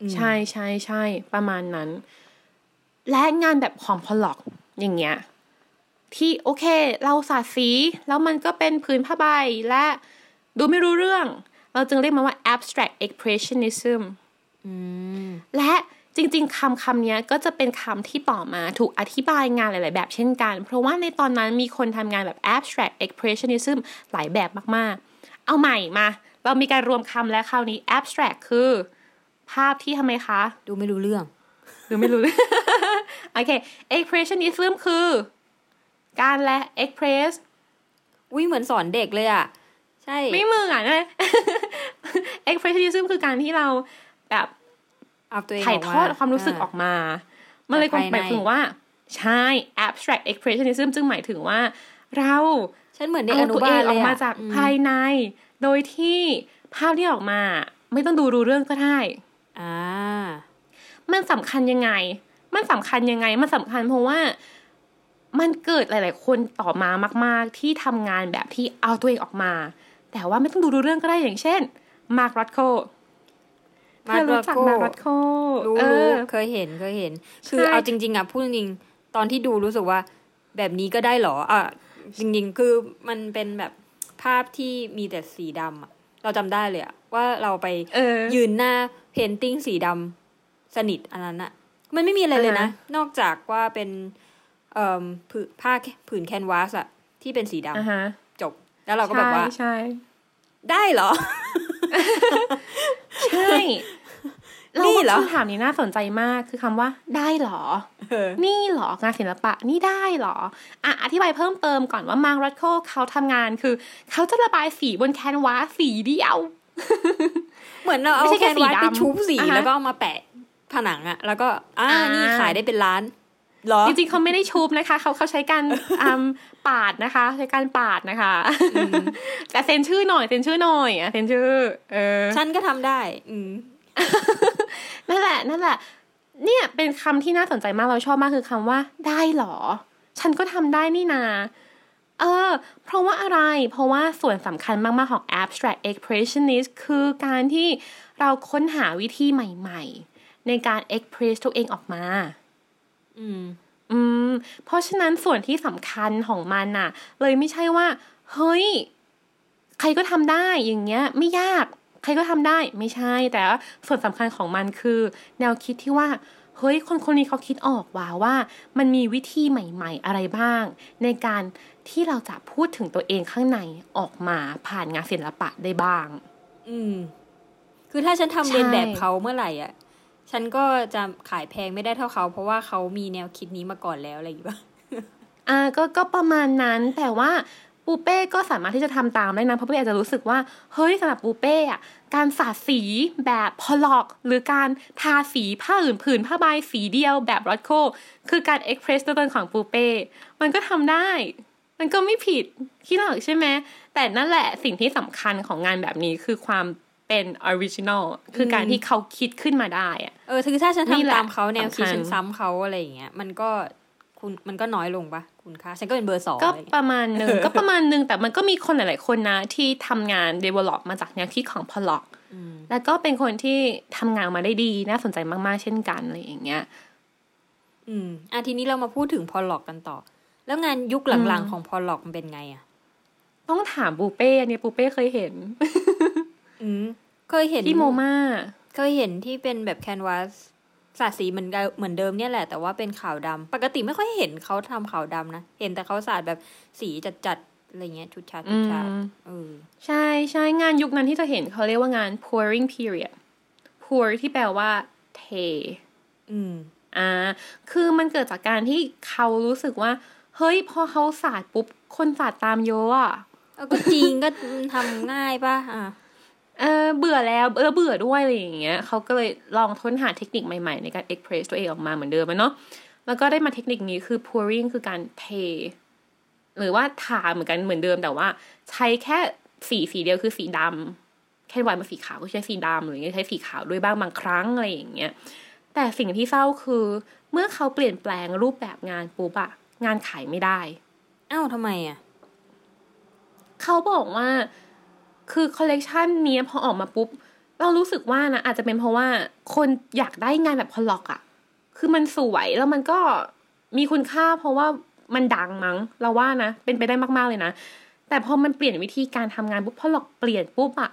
อืมใช่ใช่ใช่ประมาณนั้น และงานแบบของพอลล็อกอย่างเงี้ยที่โอเค เราสาดสีแล้วมันก็เป็นพื้นผ้าใบและดูไม่รู้เรื่อง เราจึงเรียกมันว่า abstract expressionism อืมและจริงๆคำคำนี้ก็จะเป็นคำที่ต่อมาถูกอธิบายงานหลาย ๆ แบบเช่นกัน เพราะว่าในตอนนั้นมีคนทำงานแบบ abstract expressionism หลายแบบมากๆ เอาใหม่มา เรามีการรวมคำและคราวนี้ abstract คือ ภาพที่ทำไมคะ ดูไม่รู้เรื่องหรือไม่รู้ โอเค expressionism คือ การและ express วิเหมือนสอนเด็กเลยอะใช่ ไม่เหมือนเลย expressionism คือการที่เราแบบเอาตัวเองถ่ายทอดกความรู้สึกออกมา มันเลยจากภายในหมายถึงว่า ใช่ abstract expressionism จึงหมายถึงว่า เราฉันเหมือนเด็กเอาอนุตัวบาเอลงเลออยกมาอะจากอืมภายใน โดยที่ภาพที่ออกมา ไม่ต้องดูรู้เรื่องก็ได้ อ่า มันสำคัญยังไง มันสำคัญยังไง มันสำคัญเพราะว่ามันเกิดหลาย ๆ คนต่อมามาก ๆ ที่ทำงานแบบที่เอาตัวเองออกมา แต่ว่าไม่ต้องดูรู้เรื่องก็ได้อย่างเช่น มาร์ครอตโคมาร์ครู้จัก Rothko มาร์ครอตโครู้เอรู้อเคยเห็นเคยเห็น คือใช่เอาจริง ๆ อะพูดจริงๆตอนที่ดูรู้สึกว่า แบบนี้ก็ได้เหรออะจริง ๆ คือมันเป็นแบบภาพที่มีแต่สีดำอะเราจำได้เลยอะว่าเราไปเออยืนหน้าเพนติ้งสีดำสนิทอันนั้นอะ มันไม่มีอะไรเลยนะอ่าฮะนอกจากว่าเป็นเอ่อผืนผ้าผืนแคนวาสอะที่เป็นสีดำอ่าฮะจบ แล้วเราก็แบบว่าใช่ใช่ได้เหรอ ใช่เรานี่ว่าเหรอคำถามนี้น่าสนใจมากคือคำว่า ได้เหรอเออนี่เหรองานศิลปะนี่ได้เหรออะอธิบายเพิ่มเติมก่อนว่ามาร์รัตโคเขาทำงานคือ เขาจะระบายสีบนแคนวาสสีเดียว เหมือนเราเอาไม่ใช่แคแค่นสีวาสไปดำชุบสีอ่าฮะแล้วก็เอามาแปะ ผนังอะแล้วก็อ่าอ่านี่นี่ขายได้เป็นล้านเหรอจริงๆเขาไม่ได้ชุบนะคะเขาเขาใช้การอืมปาดนะคะ ใช้การปาดนะคะ แต่เซ็นชื่อหน่อยเซ็นชื่อหน่อยอะเซ็นชื่อ เออฉันก็ทำได้ อืมนั่นแหละนั่นแหละ เนี่ยเป็นคำที่น่าสนใจมากเราชอบมากคือคำว่า ได้เหรอ ฉันก็ทำได้นี่นาเออ เพราะว่าอะไร เพราะว่าส่วนสำคัญมาก ๆ ของ abstract expressionist คือการที่เราค้นหาวิธีใหม่ ๆ ในการ express ตัวเองออกมา อืม อืม เพราะฉะนั้นส่วนที่สำคัญของมันน่ะ เลยไม่ใช่ว่า เฮ้ย ใครก็ทำได้อย่างเงี้ย ไม่ยาก ใครก็ทำได้ไม่ใช่ แต่ว่าส่วนสำคัญของมันคือ แนวคิดที่ว่าเฮ้ยคนคนนี้เขาคิดออกว่าว่า มันมีวิธีใหม่ ๆ อะไรบ้าง ในการที่เราจะพูดถึงตัวเองข้างในออกมาผ่านงานศิลปะได้บ้าง อืม คือถ้าฉันทำใช่เรียนแบบเขาเมื่อไหร่อะ ฉันก็จะขายแพงไม่ได้เท่าเขา เพราะว่าเขามีแนวคิดนี้มาก่อนแล้วอะไรอย่างเงี้ยอ่าก็ก็ประมาณนั้นแต่ว่าปูเป้ก็สามารถที่จะทำตามได้นะเพราะปูเป้อาจจะรู้สึกว่าเฮ้ยสำหรับปูเป้อะการสาดสีแบบพอลอก หรือการทาสีผ้าอื่นผืนผ้าใบสีเดียวแบบรอดโค คือการเอ็กเพรสตัวตนของปูเป้ มันก็ทำได้ มันก็ไม่ผิดคิดหรอกใช่ไหมแต่นั่นแหละสิ่งที่สำคัญของงานแบบนี้คือความ เป็น original คือการที่เขาคิดขึ้นมาได้อะเออคือนี่แหละแนวคิดสำคัญ ถ้าฉันทำตามเขา ฉันซ้ำเขาอะไรอย่างเงี้ยมันก็คุณมันก็น้อยลงปะคุณค่าฉันก็เป็นเบอร์สองก็อะไรอย่างปเงี้ย ประมาณหนึ่งก็ประมาณหนึ่งแต่มันก็มีคนหลาย ๆ คนนะ ที่ทำงาน develop มาจากแนวคิดของพอล o อกอืมแล้วก็เป็นคนที่ทำงานออกมาได้ดีน่าสนใจมาก ๆ เช่นกันอะไรอย่างเงี้ย อืมอะทีนี้เรามาพูดถึงพอลล็อกกันต่อ แล้วงานยุคหลังอืมๆของพอลล็อกมันเป็นไงอะต้องถามปูเป้อันนี้ปูเป้เคยเห็น อืมเคยเห็นที่โมมาเคยเห็นที่เป็นแบบแคนวาสสาดสีเหมือนกันเหมือนเดิมเนี่ยแหละ แต่ว่าเป็นขาวดำปกติไม่ค่อยเห็นเขาทำขาวดำนะ เห็นแต่เขาสาดแบบสีจัดอะไรเงี้ยชุดชาชุดชาอืมเออใช่ใช่งานยุคนั้นที่จะเห็นเขาเรียกว่างาน pouring period pour ที่แปลว่า เท อืมอ่า คือมันเกิดจากการที่เขารู้สึกว่า เฮ้ย พอเขาสาดปุ๊บ คนสาดตามเยอะอะเอาก็จริงก็ทำง่ายป่ะอะ เออเบื่อแล้วเออเบื่อด้วยอะไรอย่างเงี้ยเขาก็เลยลองค้นหาเทคนิคใหม่ๆ ในการ express ตัวเองออกมาเหมือนเดิมอะเนาะแล้วก็ได้มาเทคนิคนี้คือ pouring คือการเท หรือว่าทาเหมือนกันเหมือนเดิมแต่ว่า ใช้แค่สีสีเดียวคือสีดำแค่วายมาสีขาวก็ใช้สีดำหรืออย่างเงี้ยใช้สีขาวด้วยบ้างบางครั้งอะไรอย่างเงี้ยแต่สิ่งที่เศร้าคือเมื่อเขาเปลี่ยนแปลงรูปแบบงานปุ๊บอะงานขายไม่ได้อ้าวทำไมอะเขาบอกว่า คือคอลเลกชันนี้พอออกมาปุ๊บ เรารู้สึกว่านะอาจจะเป็นเพราะว่าคนอยากได้งานแบบพอลล็อกอะคือมันสวยแล้วมันก็มีคุณค่าเพราะว่ามันดังมั้งเราว่านะ เป็นไปได้มากๆเลยนะ แต่พอมันเปลี่ยนวิธีการทำงานปุ๊บพอลล็อกเปลี่ยนปุ๊บอะ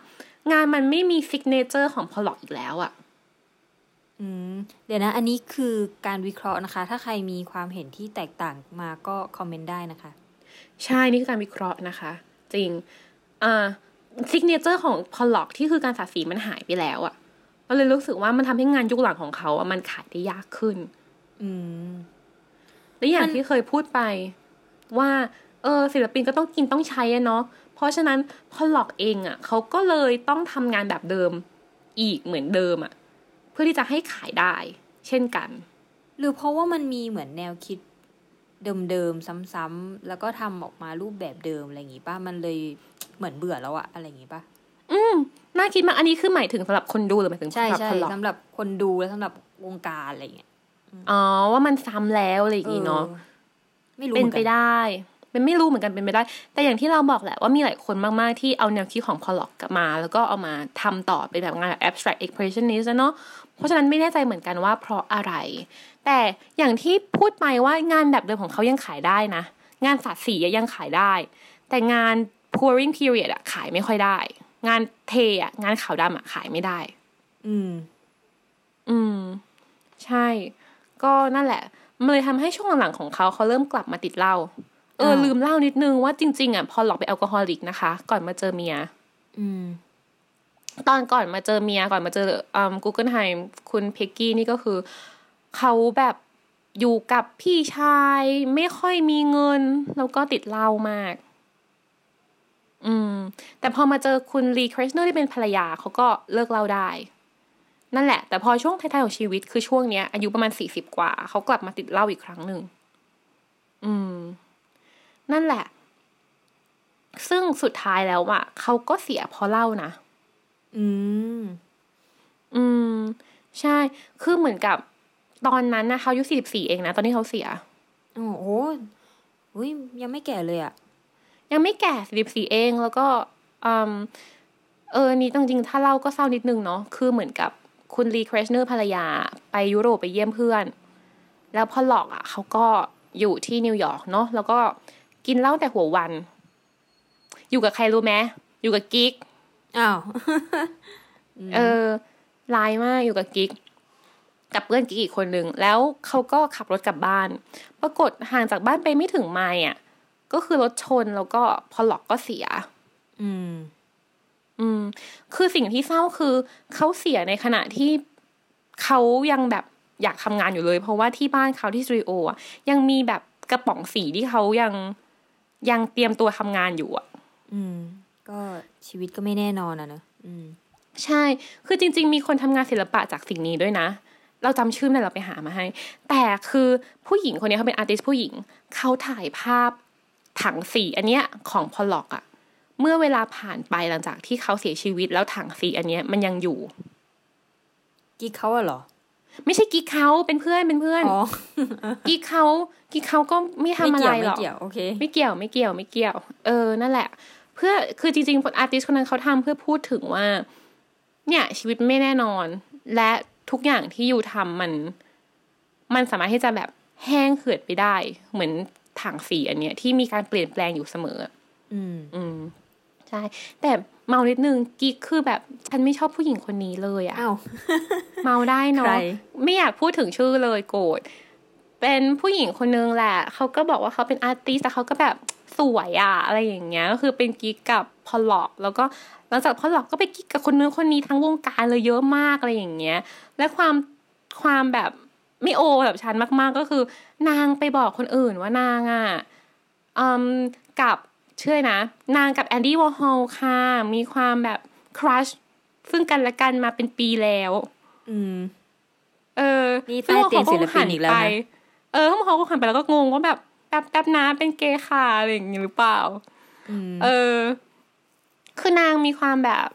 งานมันไม่มี signature ของพอลล็อกอีกแล้วอะอืมเดี๋ยวนะ อันนี้คือการวิเคราะห์นะคะ ถ้าใครมีความเห็นที่แตกต่างมาก็คอมเมนต์ได้นะคะ ใช่ นี่คือการวิเคราะห์นะคะ จริง อ่า signature ของพอลล็อกที่คือการสาดสีมันหายไปแล้วอะเราเลยรู้สึกว่ามันทำให้งานยุคหลังของเขาอะมันขายได้ยากขึ้น อืมและอย่างงานที่เคยพูดไปว่า เออศิลปินก็ต้องกินต้องใช้อะเนาะเพราะฉะนั้นพอลล็อกเองอะเขาก็เลยต้องทำงานแบบเดิมอีกเหมือนเดิมอะเพื่อที่จะให้ขายได้ เช่นกัน หรือเพราะว่ามันมีเหมือนแนวคิด เดิมๆซ้ำๆแล้วก็ทำออกมารูปแบบเดิมอะไรอย่างงี้ป่ะมันเลยเหมือนเบื่อแล้วอะอะไรอย่างงี้ป่ะอืมน่าคิดมากอันนี้คือหมายถึงสำหรับคนดูหรือหมายถึงใช่สำหรับใช่พอลล็อกสำหรับคนดูและสำหรับวงการอะไรอย่างเงี้ยอ๋อว่ามันซ้ำแล้วอะไรอย่างงี้เนาะออไม่รู้เป็นหมือไปกัได้ เป็นไม่รู้เหมือนกันเป็นไปได้ แต่อย่างที่เราบอกแหละว่ามีหลายคนมาก ๆ ที่เอาแนวคิดของพอลล็อกกลับมา แล้วก็เอามาทำต่อเป็นแบบงานแบบ abstract expressionist อะเนาะ เพราะฉะนั้นไม่แน่ใจเหมือนกันว่าเพราะอะไร แต่อย่างที่พูดไปว่างานแบบเดิมของเขายังขายได้นะ งานสาดสีอะยังขายได้ แต่งาน pouring period อะขายไม่ค่อยได้ งานเทอะงานขาวดำอะขายไม่ได้ อืม อืม ใช่ ก็นั่นแหละ มันเลยทำให้ช่วงหลังๆของเขาเขาเริ่มกลับมาติดเหล้าเอออ่าลืมเล่านิดนึงว่าจริง ๆอะพอหลอกเป็นแอลกอฮอลิกนะคะ ก่อนมาเจอเมีย อืม ตอนก่อนมาเจอเมียก่อนมาเจออืมกูเกิลไฮมคุณเพกกี้นี่ก็คือ เขาแบบอยู่กับพี่ชายไม่ค่อยมีเงิน แล้วก็ติดเหล้ามาก อืม แต่พอมาเจอคุณลีคริสเนอร์ที่เป็นภรรยาเขาก็เลิกเหล้าได้ นั่นแหละ แต่พอช่วงท้ายๆของชีวิตคือช่วงเนี้ยอายุประมาณสี่สิบกว่า เขากลับมาติดเหล้าอีกครั้งหนึ่ง อืม นั่นแหละ ซึ่งสุดท้ายแล้วอะเขาก็เสียเพราะเหล้านะ อืม อืม ใช่ คือเหมือนกับตอนนั้นนะเขาอายุสี่สิบสี่เองนะ ตอนที่เขาเสีย โอ้โหอุ้ยยังไม่แก่เลยอะยังไม่แก่สี่สิบสี่เองแล้วก็อืมเออนี่จริงๆถ้าเล่าก็เศร้านิดนึงเนาะคือเหมือนกับคุณลี แครสเนอร์ภรรยา ไปยุโรปไปเยี่ยมเพื่อน แล้วพอลล็อกอะเขาก็อยู่ที่นิวยอร์กเนาะแล้วก็กินเหล้าแต่หัววัน อยู่กับใครรู้ไหมอยู่กับกิ๊ก อ้าวเออร้ายมากอยู่กับกิ๊กกับเพื่อนกิ๊กอีกคนหนึ่งแล้วเขาก็ขับรถกลับบ้าน ปรากฏห่างจากบ้านไปไม่ถึงไมล์อะ ก็คือรถชนแล้วก็พอหลอกก็เสีย อืม อืม คือสิ่งที่เศร้าคือเขาเสียในขณะที่เขายังแบบอยากทำงานอยู่เลย เพราะว่าที่บ้านเขาที่สตูดิโออะยังมีแบบกระป๋องสีที่เขายังยังเตรียมตัวทำงานอยู่อะ อืม ก็ชีวิตก็ไม่แน่นอนอะเนอะอืมใช่ คือจริง ๆ มีคนทำงานศิลปะจากสิ่งนี้ด้วยนะ เราจำชื่อไม่ได้เราไปหามาให้ แต่คือผู้หญิงคนนี้เขาเป็นอาร์ติสผู้หญิง เขาถ่ายภาพถังสีอันเนี้ยของพอลล็อกอะเมื่อเวลาผ่านไปหลังจากที่เขาเสียชีวิตแล้วถังสีอันเนี้ยมันยังอยู่ กิ๊กเขาอะเหรอ ไม่ใช่กิ๊กเขาเป็นเพื่อนเป็นเพื่อนอ๋อกิ๊กเขากิ๊กเขาก็ไม่ทำไม่อะไรเกี่ยวหรไม่อกเกี่ยวโอเค ไม่เกี่ยวไม่เกี่ยวไม่เกี่ยว เออนั่นแหละ เพื่อคือจริงๆอาร์ติสคนนั้นเขาทำเพื่อพูดถึงว่า เนี่ยชีวิตไม่แน่นอน และทุกอย่างที่อยู่ทำมัน มันสามารถที่จะแบบแห้งเหือดไปได้ เหมือนถังสีอันเนี้ยที่มีการเปลี่ยนแปลงอยู่เสมอ อืมอืมใช่ แต่เมานิดนึงกิ๊กคือแบบฉันไม่ชอบผู้หญิงคนนี้เลยอะอ้าวเมาได้ใครเนาะไม่อยากพูดถึงชื่อเลยโกรธเป็นผู้หญิงคนนึงแหละ เขาก็บอกว่าเขาเป็น artist แต่เขาก็แบบ สวยอะอะไรอย่างเงี้ยก็คือเป็นกิ๊กกับพอลล็อก แล้วก็หลังจากพอลล็อกก็ไปกิ๊กกับคนนู้นคนนี้ทั้งวงการเลยเยอะมากอะไรอย่างเงี้ย และความความแบบไม่โอแบบฉันมากๆก็คือ นางไปบอกคนอื่นว่านางอะอืมกับเชื่อนะ นางกับแอนดี้วอร์ฮอลค่ะ มีความแบบ crush ซึ่งกันและกันมาเป็นปีแล้ว อืม เออนี่ใต้เตียงศิลปินอีกแล้วนะไปเออเขาก็หันไปแล้วก็งงว่าแบบ แป๊บแป๊บนะเป็นเกย์ค่ะอะไรอย่างงี้หรือเปล่าอืมเออ คือนางมีความแบบ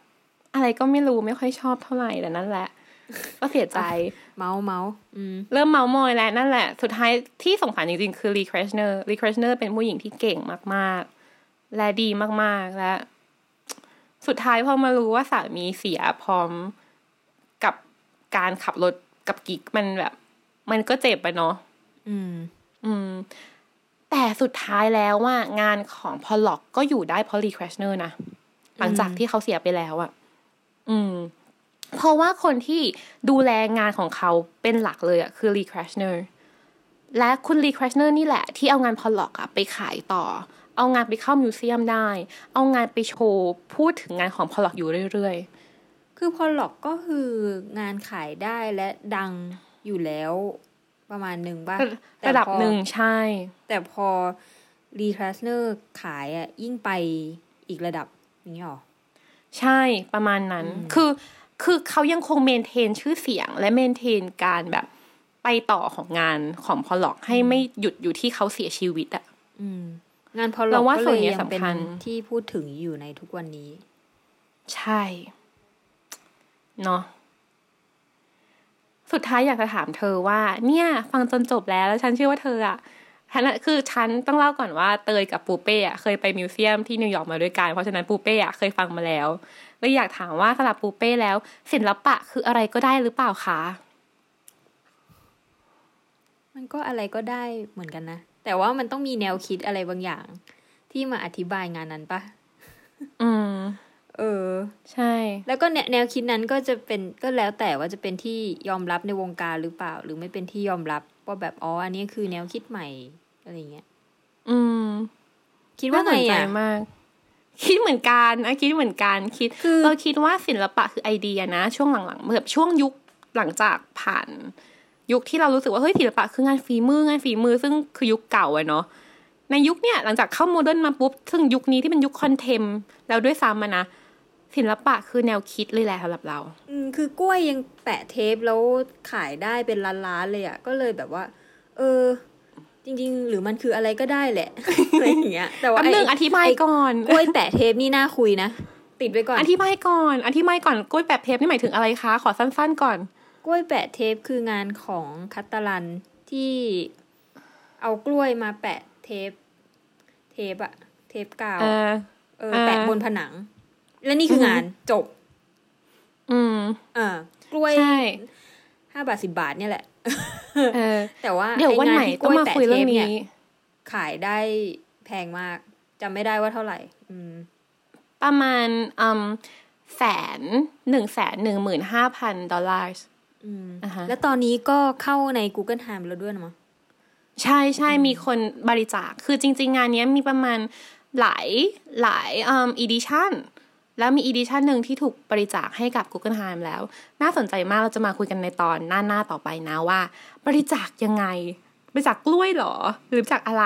อะไรก็ไม่รู้ไม่ค่อยชอบเท่าไหร่แต่นั่นแหละ ก็เสียใจ เมาท์เมาท์อืมเริ่มเมาท์มอยแล้วนั่นแหละ สุดท้ายที่สงสารจริงๆ คือลี แครสเนอร์ ลี แครสเนอร์เป็นผู้หญิงที่เก่งมากๆ และดีมากๆ และ สุดท้ายพอมารู้ว่าสามีเสียพร้อมกับการขับรถกับกิ๊กมันแบบ มันก็เจ็บไปเนาะอืม อืม แต่สุดท้ายแล้วว่างานของพอลล็อกก็อยู่ได้เพราะลี แครสเนอร์นะ หลังจากที่เขาเสียไปแล้วอะอืม เพราะว่าคนที่ดูแลงานของเขาเป็นหลักเลยอะคือลี แครสเนอร์และคุณลี แครสเนอร์นี่แหละ ที่เอางานพอลล็อกอะไปขายต่อ เอางานไปเข้ามิวเซียมได้ เอางานไปโชว์ พูดถึงงานของพอลล็อกอยู่เรื่อยคือพอหลอกก็คืองานขายได้และดังอยู่แล้ว ประมาณหนึ่งบ้างๆระดับหนึ่งใช่ แต่พอรีคลาสเนอร์ขายอะยิ่งไปอีกระดับอย่างนี้หรอ ใช่ประมาณนั้น คือคือเขายังคงเมนเทนชื่อเสียง และเมนเทนการแบบไปต่อของงานของพอลล็อกให้ไม่หยุดอยู่ที่เขาเสียชีวิตอะอืมงานพอหลอเรากว่าก็ส่เลวนยเนี้ยยังเป็นสำคัญที่พูดถึงอยู่ในทุกวันนี้ ใช่ เนาะ สุดท้ายอยากจะถามเธอว่า เนี่ย ฟังจนจบแล้วแล้วฉันเชื่อว่าเธออะฉันอะคือฉันต้องเล่าก่อนว่าเตยกับปูเป้อะเคยไปมิวเซียมที่นิวยอร์กมาด้วยกันเพราะฉะนั้นปูเป้อะเคยฟังมาแล้วเลยอยากถามว่าสำหรับปูเป้แล้วศิลปะคืออะไรก็ได้หรือเปล่าคะมันก็อะไรก็ได้เหมือนกันนะ แต่ว่ามันต้องมีแนวคิดอะไรบางอย่าง ที่มาอธิบายงานนั้นปะอืม เออ ใช่ แล้วก็แนแนวคิดนั้นก็จะเป็นก็แล้วแต่ว่าจะเป็นที่ยอมรับในวงการหรือเปล่า หรือไม่เป็นที่ยอมรับว่าแบบอ๋ออันนี้คือแนวคิดใหม่อะไรเงี้ยอืม คิดว่าไงน่สนใจอะมาก คิดเหมือนกันนะคิดเหมือนกันคิดคือเราคิดว่าศิลปะคือไอเดียนะ ช่วงหลังๆแบบช่วงยุคหลังจากผ่าน ยุคที่เรารู้สึกว่าเฮ้ยศิลปะคืองานฝีมืองานฝีมือ ซึ่งคือยุคเก่าอะเนาะในยุคเนี้ยหลังจากเข้า modern มาปุ๊บ ซึ่งยุคนี้ที่เป็นยุค contemp แล้วด้วยซ้ำอะนะ ศิลปะคือแนวคิดเลยแหละสำหรับเรา อืมคือกล้วยยังแปะเทปแล้วขายได้เป็นล้านๆเลยอะก็เลยแบบว่า เออ จริง ๆ หรือมันคืออะไรก็ได้แหละอะไรอย่างเงี้ยแต่ว่าแป๊บนึงอธิบายก่อนไกล้วยแปะเทปนี่น่าคุยนะติดไว้ก่อนอธิบายก่อนอธิบายก่อนกล้วยแปบเทปนี่หมายถึงอะไรคะ ขอสั้น ๆ ก่อน กล้วยแปะเทปคืองานของคัตตาลันที่เอากล้วยมาแปะเทป เทปอะเทปกาวเออเออเออแปะบนผนัง และนี่คือออฮึงานจบ อืมอ่ากล้วยใช่ห้าบาทสิบาทเนี่ยแหละเออแต่ว่าเดี๋ยววันอ้ไหนที่ต้องมาคุยเรื่องกล้นี้แปะทปยขายได้แพงมากจำไม่ได้ว่าเท่าไหร่ อืม ประมาณอืมแสนหนึ่งแสนหนึ่งหมื่นห้าพันดอลลาร์อืมอ่าฮะแล้วตอนนี้ก็เข้าใน Google Time แล้วด้วยนะมั้งใช่ใช่มีคนบริจาค คือจริง ๆ งานเนี้ยมีประมาณหลายหลายอืมอีดิชัน แล้วมี edition หนึ่งที่ถูกบริจาคให้กับ Guggenheim แล้ว น่าสนใจมากเราจะมาคุยกันในตอนหน้าหน้าต่อไปนะว่า บริจาคยังไง บริจาคกล้วยเหรอ หรือบริจาคอะไร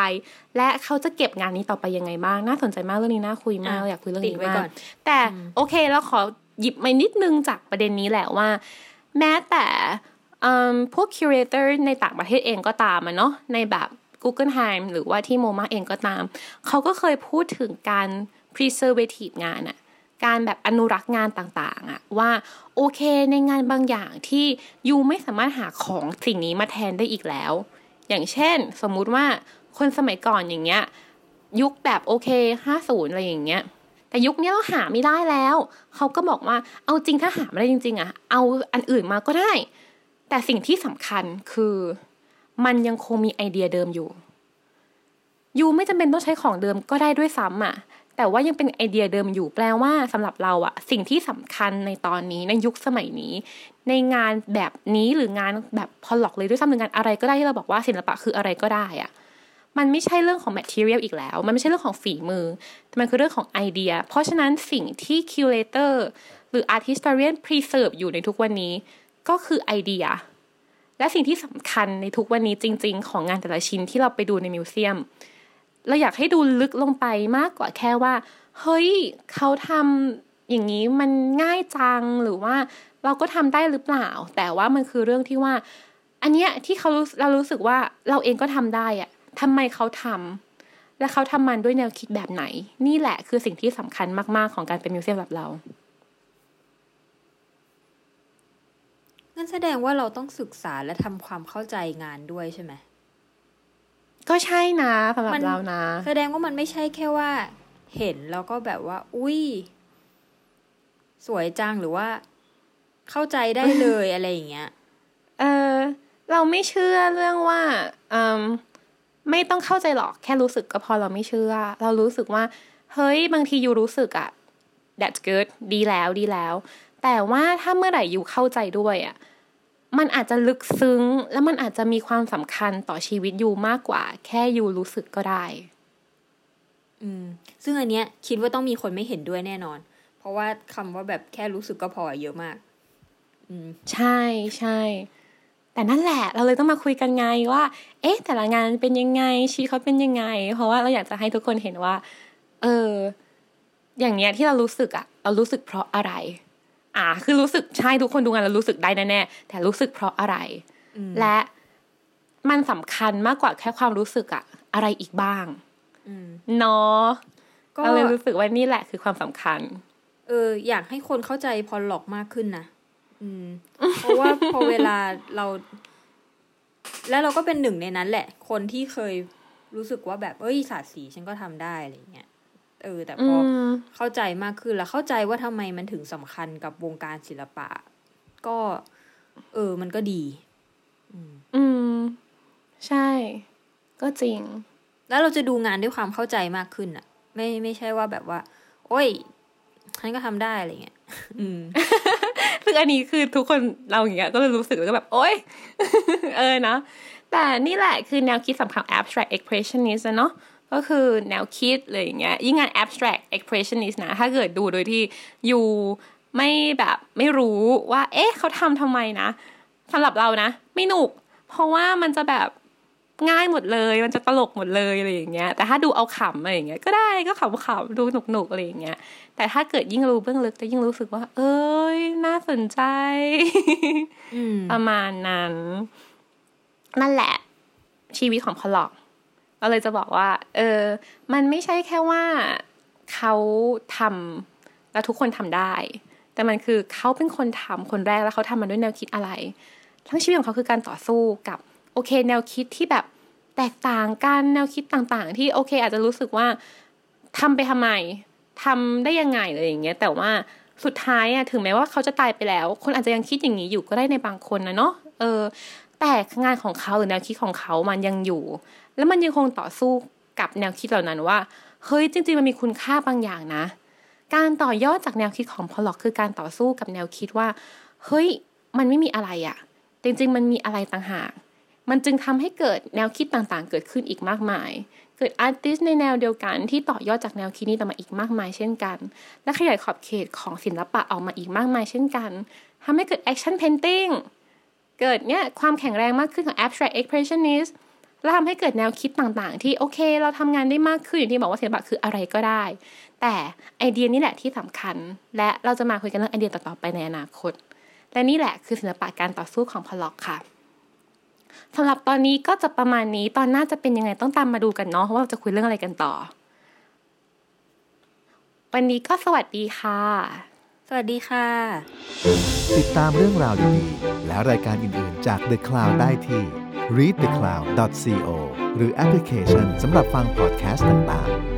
และเขาจะเก็บงานนี้ต่อไปยังไงบ้าง น่าสนใจมากเรื่องนี้น่าคุยมากเราอยากคุยเรื่องติดนี้ไว้มาก่อนแต่โอเคเราขอหยิบมานิดนึงจากประเด็นนี้แหละว่า แม้แต่อืมพวก curator ในต่างประเทศเองก็ตามอะเนาะในแบบ Google Time หรือว่าที่ MoMA เองก็ตาม เขาก็เคยพูดถึงการ preservative งานอะ การแบบอนุรักษ์งานต่างๆอะว่าโอเคในงานบางอย่างที่ยูไม่สามารถหาของสิ่งนี้มาแทนได้อีกแล้ว อย่างเช่น สมมุติว่าคนสมัยก่อนอย่างเงี้ยยุคแบบโอเคห้าศูนย์อะไรอย่างเงี้ยแต่ยุคนี้เราหาไม่ได้แล้ว เขาก็บอกว่าเอาจริงถ้าหาไม่ได้จริง ๆอะเอาอันอื่นมาก็ได้ แต่สิ่งที่สำคัญคือมันยังคงมีไอเดียเดิมอยู่ยูไม่จำเป็นต้องใช้ของเดิมก็ได้ด้วยซ้ำอะ แต่ว่ายังเป็นไอเดียเดิมอยู่แปลว่าสำหรับเราอะสิ่งที่สำคัญในตอนนี้ในยุคสมัยนี้ ในงานแบบนี้หรืองานแบบพอลล็อกเลยด้วยซ้ำหรืองานอะไรก็ได้ที่เราบอกว่าศิลปะคืออะไรก็ได้อะมันไม่ใช่เรื่องของ material อีกแล้ว มันไม่ใช่เรื่องของฝีมือแต่มันคือเรื่องของไอเดีย เพราะฉะนั้นสิ่งที่ curator หรือ art historian preserve อยู่ในทุกวันนี้ ก็คือไอเดีย และสิ่งที่สำคัญในทุกวันนี้จริง ๆ ของงานแต่ละชิ้นที่เราไปดูในมิวเซียม เราอยากให้ดูลึกลงไปมากกว่าแค่ว่า เฮ้ยเขาทำอย่างนี้มันง่ายจังหรือว่าเราก็ทำได้หรือเปล่า แต่ว่ามันคือเรื่องที่ว่า อันเนี้ยที่เขาเรารู้สึกว่าเราเองก็ทำได้อะทำไมเขาทำและเขาทำมันด้วยแนวคิดแบบไหน นี่แหละคือสิ่งที่สำคัญมาก ๆ ของการเป็นมิวเซียมแบบเรางั้นแสดงว่าเราต้องศึกษาและทำความเข้าใจงานด้วยใช่ไหม ก็ใช่นะสำหรับเรานะ แสดงว่ามันไม่ใช่แค่ว่า เห็นแล้วก็แบบว่า อุ้ยสวยจังหรือว่า เข้าใจได้เลยอะไรอย่างเงี้ย เออเราไม่เชื่อเรื่องว่าอืมไม่ต้องเข้าใจหรอกแค่รู้สึกก็พอเราไม่เชื่อ เรารู้สึกว่า เฮ้ยบางทียูรู้สึกอะ that's good ดีแล้วดีแล้ว แต่ว่าถ้าเมื่อไหร่ยูเข้าใจด้วยอะ มันอาจจะลึกซึ้ง และมันอาจจะมีความสำคัญต่อชีวิตยูมากกว่า แค่ยูรู้สึกก็ได้ อืม ซึ่งอันเนี้ย คิดว่าต้องมีคนไม่เห็นด้วยแน่นอน เพราะว่าคำว่าแบบแค่รู้สึกก็พอเยอะมาก อืม ใช่ใช่แต่นั่นแหละเราเลยต้องมาคุยกันไงว่า เอ๊ะ แต่ละงานเป็นยังไงชีวิตเขาเป็นยังไง เพราะว่าเราอยากจะให้ทุกคนเห็นว่า เออ อย่างเนี้ยที่เรารู้สึกอะเรารู้สึกเพราะอะไร อ่า คือรู้สึกใช่ทุกคนดูงานเรารู้สึกได้แน่ๆแต่รู้สึกเพราะอะไรอืมและมันสำคัญมากกว่าแค่ความรู้สึกอะอะไรอีกบ้างอืมเนาะก็เราเลยรู้สึกว่านี่แหละคือความสำคัญ เออ อยากให้คนเข้าใจพอลล็อกมากขึ้นนะอืม เพราะว่าพอเวลาเรา แล้วเราก็เป็นหนึ่งในนั้นแหละ คนที่เคยรู้สึกว่าแบบเอ้ยศาสตร์สีฉันก็ทำได้อะไรเงี้ย เออ แต่พออมเข้าใจมากขึ้นแล้วเข้าใจว่าทำไมมันถึงสำคัญกับวงการศิลปะ ก็ เออ มันก็ดี อืม ใช่ ก็จริง แล้วเราจะดูงานด้วยความเข้าใจมากขึ้นอะไม่ไม่ใช่ว่าแบบว่า โอ้ยฉันก็ทำได้อะไรเงี้ยอืมซึ่งอันนี้คือทุกคนเราอย่างเงี้ยก็เลยรู้สึกแล้วก็แบบ โอ๊ย เออนะแต่นี่แหละคือแนวคิดสำคัญของ abstract expressionist อะเนาะ ก็คือแนวคิดเลยอย่างเงี้ยยิ่งงาน abstract expressionist นะ ถ้าเกิดดูโดยที่อยู่ไม่แบบไม่รู้ว่า เอ๊ะเขาทำทำไมนะสำหรับเรานะ ไม่หนุก เพราะว่ามันจะแบบง่ายหมดเลย มันจะตลกหมดเลยอะไรอย่างเงี้ย แต่ถ้าดูเอาขำอะไรอย่างเงี้ยก็ได้ก็ขำๆดูหนุกๆอะไรอย่างเงี้ย แต่ถ้าเกิดยิ่งรู้เบื้องลึกจะยิ่งรู้สึกว่า เอ้ยน่าสนใจอืมประมาณนั้น นั่นแหละ ชีวิตของพอลล็อก เราเลยจะบอกว่า เออ มันไม่ใช่แค่ว่าเขาทำแล้วทุกคนทำได้ แต่มันคือเขาเป็นคนทำคนแรกแล้วเขาทำมันด้วยแนวคิดอะไร ทั้งชีวิตของเขาคือการต่อสู้กับโอเค แนวคิดที่แบบแตกต่างกันแนวคิดต่างๆ ที่โอเค อาจจะรู้สึกว่าทำไปทำไมทำได้ยังไงอะไรอย่างเงี้ยแต่ว่าสุดท้ายอะถึงแม้ว่าเขาจะตายไปแล้ว คนอาจจะยังคิดอย่างนี้อยู่ก็ได้ในบางคนนะเนาะเออแต่งานของเขาหรือแนวคิดของเขามันยังอยู่ แล้วมันยังคงต่อสู้กับแนวคิดเหล่านั้นว่า เฮ้ยจริง ๆ มันมีคุณค่าบางอย่างนะ การต่อยอดจากแนวคิดของพอลล็อกคือการต่อสู้กับแนวคิดว่า เฮ้ยมันไม่มีอะไรอะจริง ๆ มันมีอะไรต่างหาก มันจึงทำให้เกิดแนวคิดต่างๆ เกิดขึ้นอีกมากมาย เกิดอาร์ติสในแนวเดียวกันที่ต่อยอดจากแนวคิดนี้ต่อมาอีกมากมายเช่นกัน และขยายขอบเขตของศิลปะออกมาอีกมากมายเช่นกันทำให้เกิด action painting เกิดเนี่ยความแข็งแรงมากขึ้นของ abstract expressionist แล้วทำให้เกิดแนวคิดต่างๆ ที่โอเค เราทำงานได้มากขึ้นอย่างที่บอกว่าศิลปะคืออะไรก็ได้ แต่ไอเดียนี่แหละที่สำคัญ และเราจะมาคุยกันเรื่องไอเดียต่อๆไปในอนาคต และนี่แหละคือศิลปะการต่อสู้ของพอลล็อกค่ะสำหรับตอนนี้ก็จะประมาณนี้ตอนหน้าจะเป็นยังไงต้องตามมาดูกันเนาะว่าเราจะคุยเรื่องอะไรกันต่อ วันนี้ก็สวัสดีค่ะ สวัสดีค่ะ ติดตามเรื่องราวดีๆ และรายการอื่น ๆ จาก The Cloud ได้ที่ readthecloud.co หรือแอปพลิเคชันสำหรับฟังพอดแคสต์ต่าง ๆ